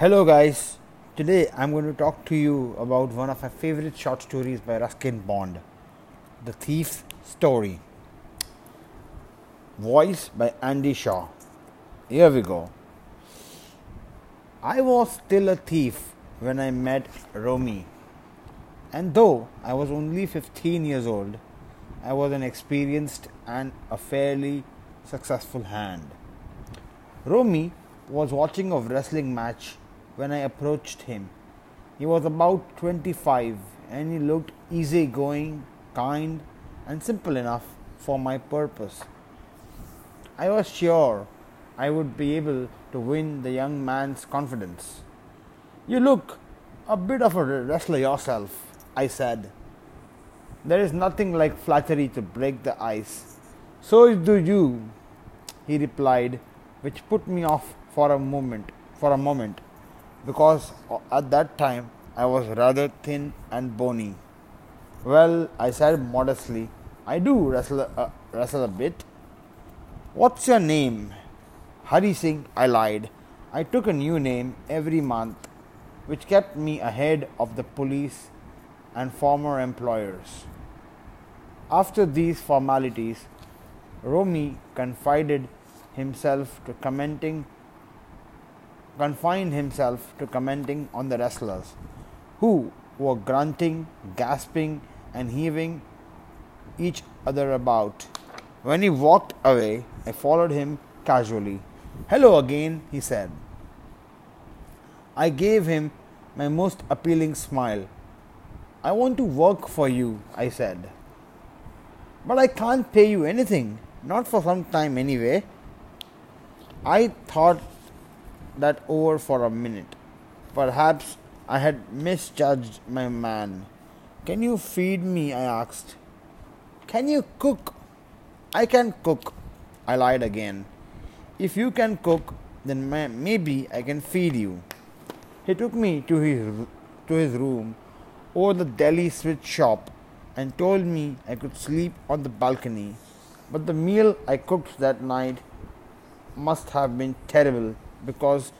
Hello, guys. Today I'm going to talk to you about one of my favorite short stories by Ruskin Bond The Thief's Story. Voice by Andy Shaw. Here we go. I was still a thief when I met Romy, and though I was only 15 years old, I was an experienced and a fairly successful hand. Romy was watching a wrestling match when I approached him. He was about 25 and he looked easygoing, kind, and simple enough for my purpose. I was sure I would be able to win the young man's confidence. You look a bit of a wrestler yourself, I said. There is nothing like flattery to break the ice. So do you, he replied, which put me off for a moment. For a moment, because at that time I was rather thin and bony. Well, I said modestly, I do wrestle, uh, wrestle a bit. What's your name? Hari Singh, I lied. I took a new name every month, which kept me ahead of the police and former employers. After these formalities, Romy confided himself to commenting confined himself to commenting on the wrestlers, who were grunting, gasping, and heaving each other about. When he walked away, I followed him casually. Hello again, he said. I gave him my most appealing smile. I want to work for you, I said. But I can't pay you anything, not for some time anyway. I thought that over for a minute. Perhaps I had misjudged my man. Can you feed me? I asked. Can you cook? I can cook. I lied again. If you can cook, then maybe I can feed you. He took me to his, to his room over the deli switch shop and told me I could sleep on the balcony. But the meal I cooked that night must have been terrible because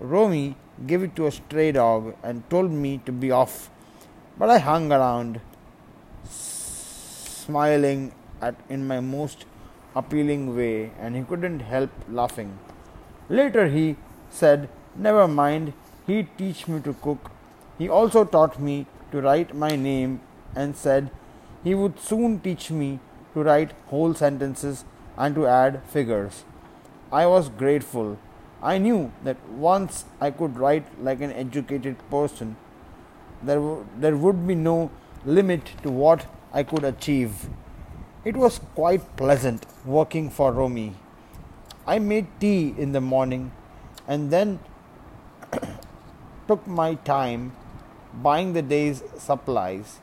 Romy gave it to a stray dog and told me to be off. But I hung around, smiling at in my most appealing way, and he couldn't help laughing. Later he said, Never mind, he'd teach me to cook. He also taught me to write my name and said he would soon teach me to write whole sentences and to add figures. I was grateful I knew that once I could write like an educated person, there, w- there would be no limit to what I could achieve. It was quite pleasant working for Romy. I made tea in the morning and then took my time buying the day's supplies,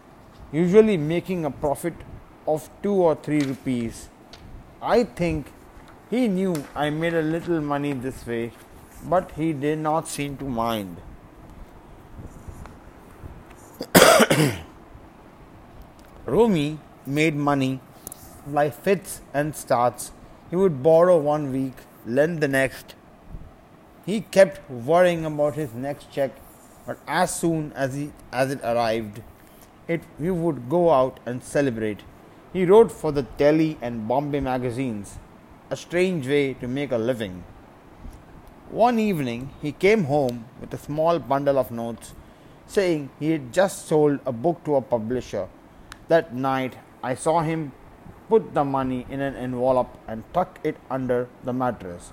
usually making a profit of two or three rupees. I think he knew I made a little money this way, but he did not seem to mind. Romy made money by fits and starts. He would borrow one week, lend the next. He kept worrying about his next check, but as soon as, he, as it arrived, it, he would go out and celebrate. He wrote for the Delhi and Bombay magazines a strange way to make a living. One evening, he came home with a small bundle of notes saying he had just sold a book to a publisher. That night, I saw him put the money in an envelope and tuck it under the mattress.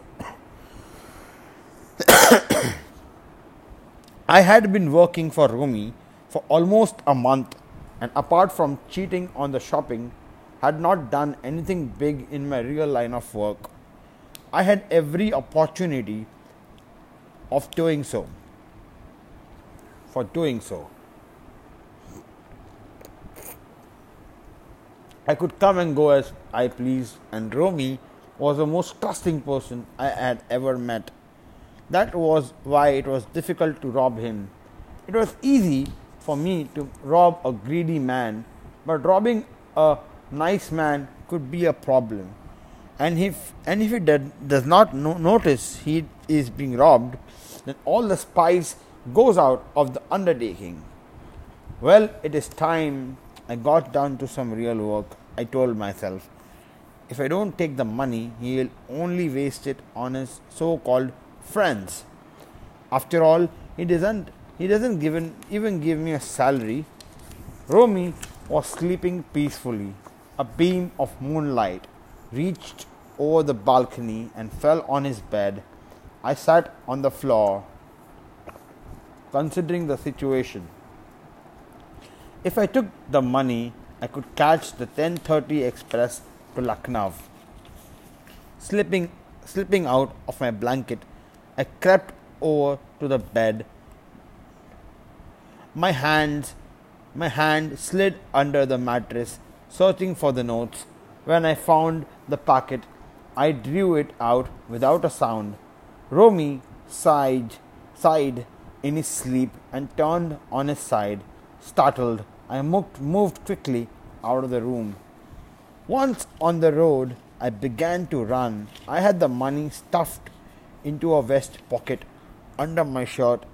I had been working for Romy for almost a month, and apart from cheating on the shopping, had not done anything big in my real line of work. I had every opportunity of doing so. For doing so. I could come and go as I pleased, and Romy was the most trusting person I had ever met. That was why it was difficult to rob him. It was easy for me to rob a greedy man, but robbing a nice man could be a problem. And if and if he did, does not no, notice he is being robbed, then all the spice goes out of the undertaking. Well, it is time I got down to some real work, I told myself. If I don't take the money, he'll only waste it on his so called friends. After all, he doesn't he doesn't given, even give me a salary. Romy was sleeping peacefully. A beam of moonlight reached over the balcony and fell on his bed. I sat on the floor, considering the situation. If I took the money, I could catch the 10:30 express to Lucknow. Slipping, slipping out of my blanket, I crept over to the bed. My hands, my hand slid under the mattress, searching for the notes. When I found the packet, I drew it out without a sound. Romy sighed, sighed in his sleep and turned on his side. Startled, I moved, moved quickly out of the room. Once on the road, I began to run. I had the money stuffed into a vest pocket under my shirt.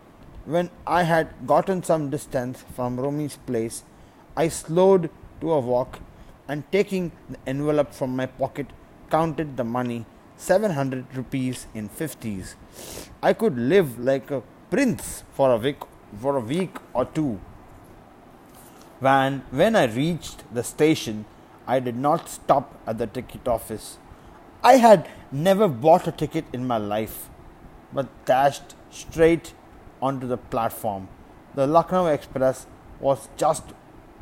When I had gotten some distance from Romy's place, I slowed to a walk and taking the envelope from my pocket, counted the money 700 rupees in 50s. I could live like a prince for a week, for a week or two. When, when I reached the station, I did not stop at the ticket office. I had never bought a ticket in my life, but dashed straight onto the platform. The Lucknow Express was just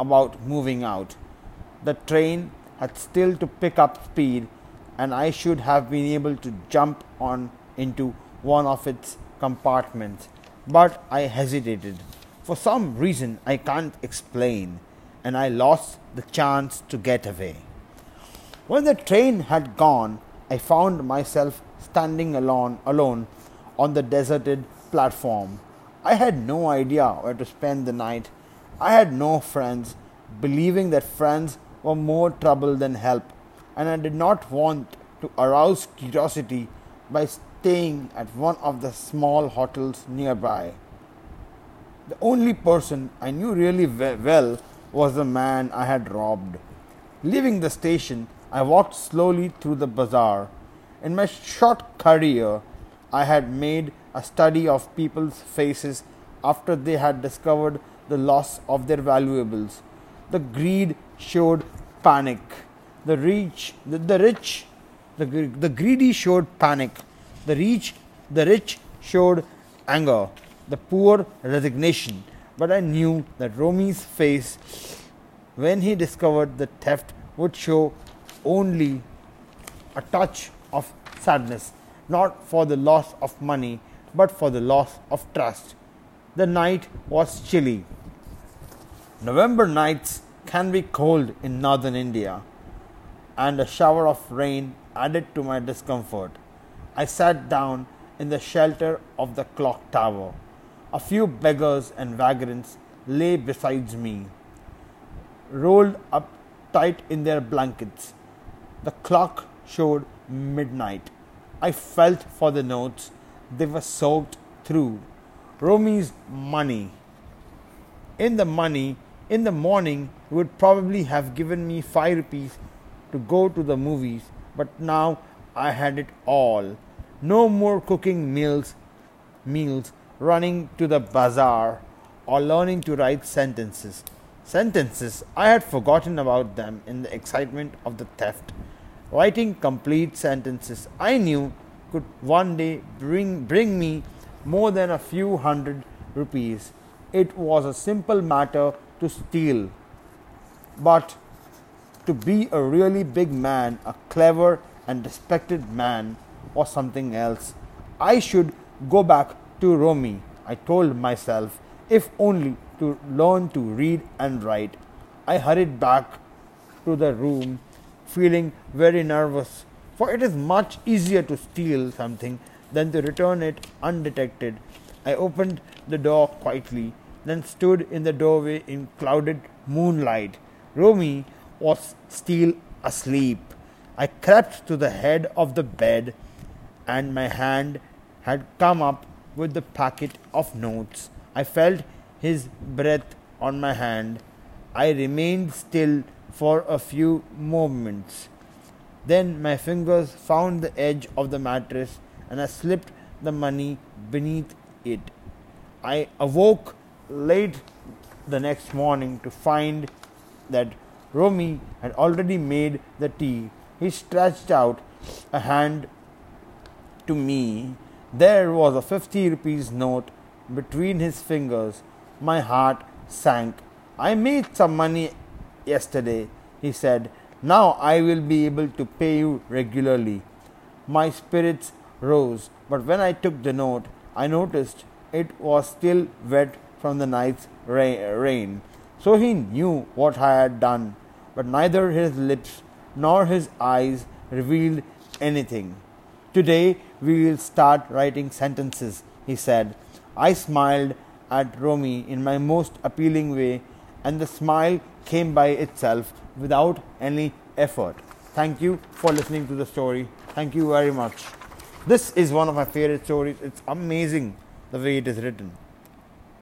about moving out. The train had still to pick up speed, and I should have been able to jump on into one of its compartments, but I hesitated. For some reason I can't explain, and I lost the chance to get away. When the train had gone, I found myself standing alone, alone on the deserted platform. I had no idea where to spend the night. I had no friends, believing that friends were more trouble than help, and I did not want to arouse curiosity by staying at one of the small hotels nearby. The only person I knew really well was the man I had robbed. Leaving the station, I walked slowly through the bazaar. In my short career, I had made a study of people's faces after they had discovered the loss of their valuables. The greed showed panic. The rich, the, the rich, the, the greedy showed panic. The rich, the rich showed anger. The poor resignation. But I knew that Romy's face, when he discovered the theft, would show only a touch of sadness, not for the loss of money, but for the loss of trust. The night was chilly. November nights can be cold in northern India, and a shower of rain added to my discomfort. I sat down in the shelter of the clock tower. A few beggars and vagrants lay beside me, rolled up tight in their blankets. The clock showed midnight. I felt for the notes, they were soaked through. Romy's money. In the money, in the morning, would probably have given me five rupees to go to the movies, but now I had it all. No more cooking meals, meals, running to the bazaar, or learning to write sentences. Sentences, I had forgotten about them in the excitement of the theft. Writing complete sentences, I knew could one day bring, bring me more than a few hundred rupees. It was a simple matter to steal. But to be a really big man, a clever and respected man, or something else. I should go back to Romy, I told myself, if only to learn to read and write. I hurried back to the room, feeling very nervous, for it is much easier to steal something than to return it undetected. I opened the door quietly then stood in the doorway in clouded moonlight. Romy was still asleep. I crept to the head of the bed, and my hand had come up with the packet of notes. I felt his breath on my hand. I remained still for a few moments. Then my fingers found the edge of the mattress and I slipped the money beneath it. I awoke late the next morning to find that Romy had already made the tea. He stretched out a hand to me. There was a 50 rupees note between his fingers. My heart sank. I made some money yesterday, he said. Now I will be able to pay you regularly. My spirits rose, but when I took the note, I noticed it was still wet from the night's rain. So he knew what I had done, but neither his lips nor his eyes revealed anything. Today we will start writing sentences, he said. I smiled at Romy in my most appealing way, and the smile came by itself without any effort. Thank you for listening to the story. Thank you very much. This is one of my favorite stories. It's amazing the way it is written.